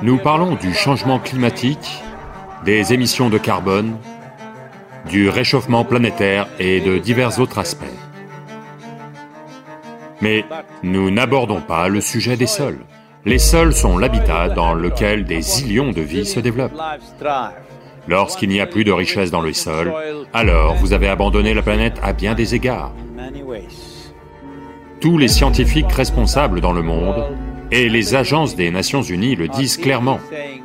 Nous parlons du changement climatique, des émissions de carbone, du réchauffement planétaire et de divers autres aspects. Mais nous n'abordons pas le sujet des sols. Les sols sont l'habitat dans lequel des illions de vie se développent. Lorsqu'il n'y a plus de richesse dans le sol, alors vous avez abandonné la planète à bien des égards. Tous les scientifiques responsables dans le monde et les agences des Nations Unies le disent clairement.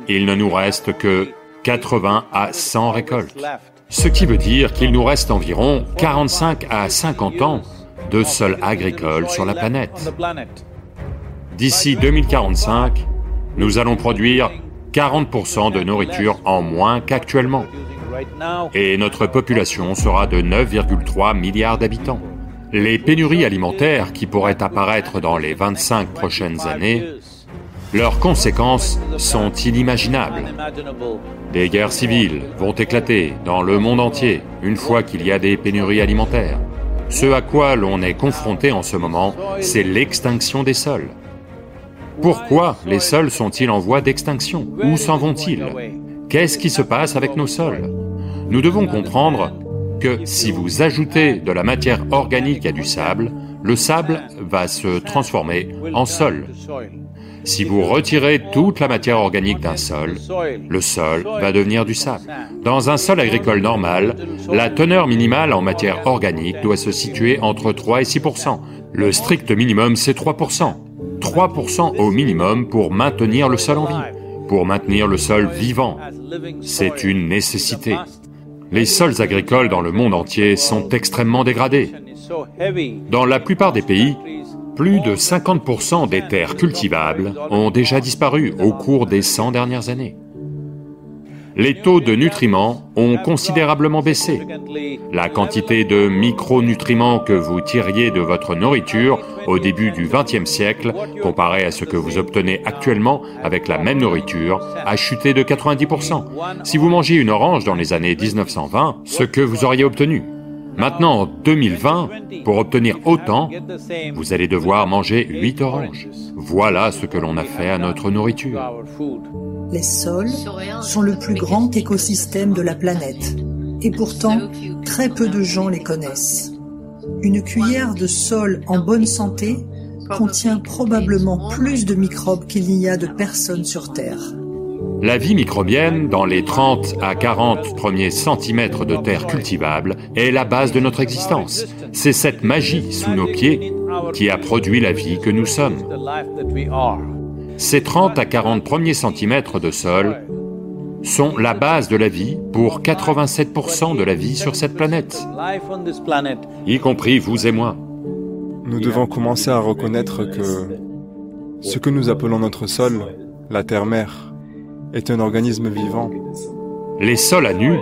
Il ne nous reste que 80 à 100 récoltes. Ce qui veut dire qu'il nous reste environ 45 à 50 ans de sol agricole sur la planète. D'ici 2045, nous allons produire 40% de nourriture en moins qu'actuellement. Et notre population sera de 9,3 milliards d'habitants. Les pénuries alimentaires qui pourraient apparaître dans les 25 prochaines années, leurs conséquences sont inimaginables. Des guerres civiles vont éclater dans le monde entier une fois qu'il y a des pénuries alimentaires. Ce à quoi l'on est confronté en ce moment, c'est l'extinction des sols. Pourquoi les sols sont-ils en voie d'extinction? Où s'en vont-ils? Qu'est-ce qui se passe avec nos sols? Nous devons comprendre si vous ajoutez de la matière organique à du sable, le sable va se transformer en sol. Si vous retirez toute la matière organique d'un sol, le sol va devenir du sable. Dans un sol agricole normal, la teneur minimale en matière organique doit se situer entre 3 et 6% Le strict minimum, c'est 3% 3% au minimum pour maintenir le sol en vie, pour maintenir le sol vivant. C'est une nécessité. Les sols agricoles dans le monde entier sont extrêmement dégradés. Dans la plupart des pays, plus de 50% des terres cultivables ont déjà disparu au cours des 100 dernières années les taux de nutriments ont considérablement baissé. La quantité de micronutriments que vous tiriez de votre nourriture au début du XXe siècle, comparé à ce que vous obtenez actuellement avec la même nourriture, a chuté de 90%. Si vous mangiez une orange dans les années 1920, ce que vous auriez obtenu. Maintenant, en 2020, pour obtenir autant, vous allez devoir manger 8 oranges. Voilà ce que l'on a fait à notre nourriture. Les sols sont le plus grand écosystème de la planète et pourtant très peu de gens les connaissent. Une cuillère de sol en bonne santé contient probablement plus de microbes qu'il n'y a de personnes sur Terre. La vie microbienne, dans les 30 à 40 premiers centimètres de terre cultivable, est la base de notre existence. C'est cette magie sous nos pieds qui a produit la vie que nous sommes. Ces 30 à 40 premiers centimètres de sol sont la base de la vie pour 87% de la vie sur cette planète, y compris vous et moi. Nous devons commencer à reconnaître que ce que nous appelons notre sol, la terre-mère, est un organisme vivant. Les sols à nu,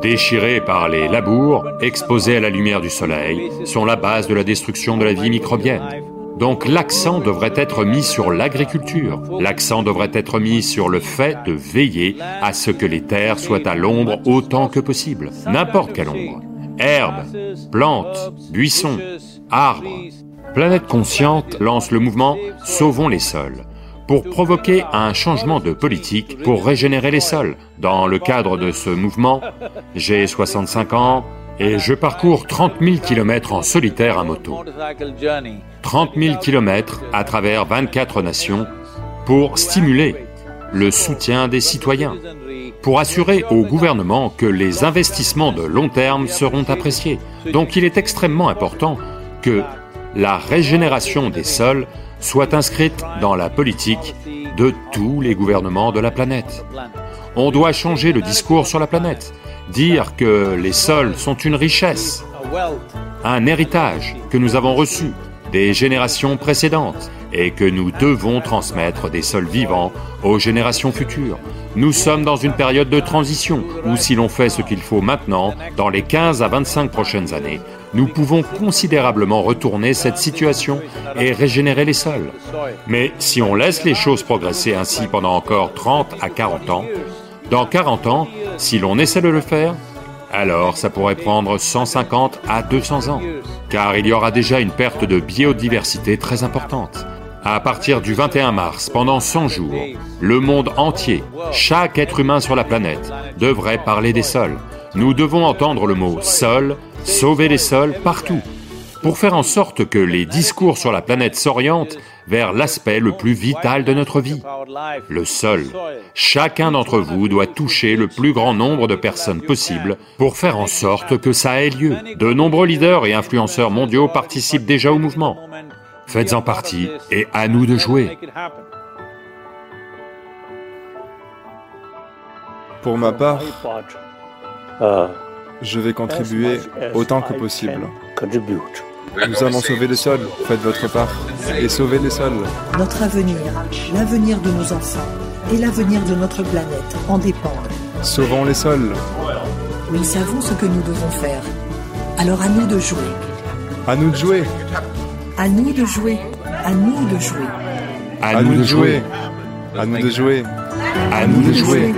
déchirés par les labours, exposés à la lumière du soleil, sont la base de la destruction de la vie microbienne. Donc l'accent devrait être mis sur l'agriculture, l'accent devrait être mis sur le fait de veiller à ce que les terres soient à l'ombre autant que possible, n'importe quelle ombre. Herbes, plantes, buissons, arbres. Planète Consciente lance le mouvement Sauvons les sols pour provoquer un changement de politique pour régénérer les sols. Dans le cadre de ce mouvement, j'ai 65 ans, et je parcours 30 000 km en solitaire à moto. 30 000 km à travers 24 nations pour stimuler le soutien des citoyens, pour assurer au gouvernement que les investissements de long terme seront appréciés. Donc il est extrêmement important que la régénération des sols soit inscrite dans la politique de tous les gouvernements de la planète. On doit changer le discours sur la planète dire que les sols sont une richesse, un héritage que nous avons reçu des générations précédentes et que nous devons transmettre des sols vivants aux générations futures. Nous sommes dans une période de transition où si l'on fait ce qu'il faut maintenant, dans les 15 à 25 prochaines années, nous pouvons considérablement retourner cette situation et régénérer les sols. Mais si on laisse les choses progresser ainsi pendant encore 30 à 40 ans, dans 40 ans, si l'on essaie de le faire, alors ça pourrait prendre 150 à 200 ans, car il y aura déjà une perte de biodiversité très importante. À partir du 21 mars, pendant 100 jours, le monde entier, chaque être humain sur la planète, devrait parler des sols. Nous devons entendre le mot sol, sauver les sols partout, pour faire en sorte que les discours sur la planète s'orientent vers l'aspect le plus vital de notre vie, le sol. Chacun d'entre vous doit toucher le plus grand nombre de personnes possible pour faire en sorte que ça ait lieu. De nombreux leaders et influenceurs mondiaux participent déjà au mouvement. Faites-en partie et à nous de jouer. Pour ma part, je vais contribuer autant que possible. Nous allons sauver les sols, faites votre part, et sauver les sols. Notre avenir, l'avenir de nos enfants et l'avenir de notre planète en dépendent. Sauvons les sols. Nous savons ce que nous devons faire. Alors à nous de jouer. À nous de jouer. À nous de jouer. À nous de jouer. À, nous de jouer. À nous de jouer. À nous de jouer.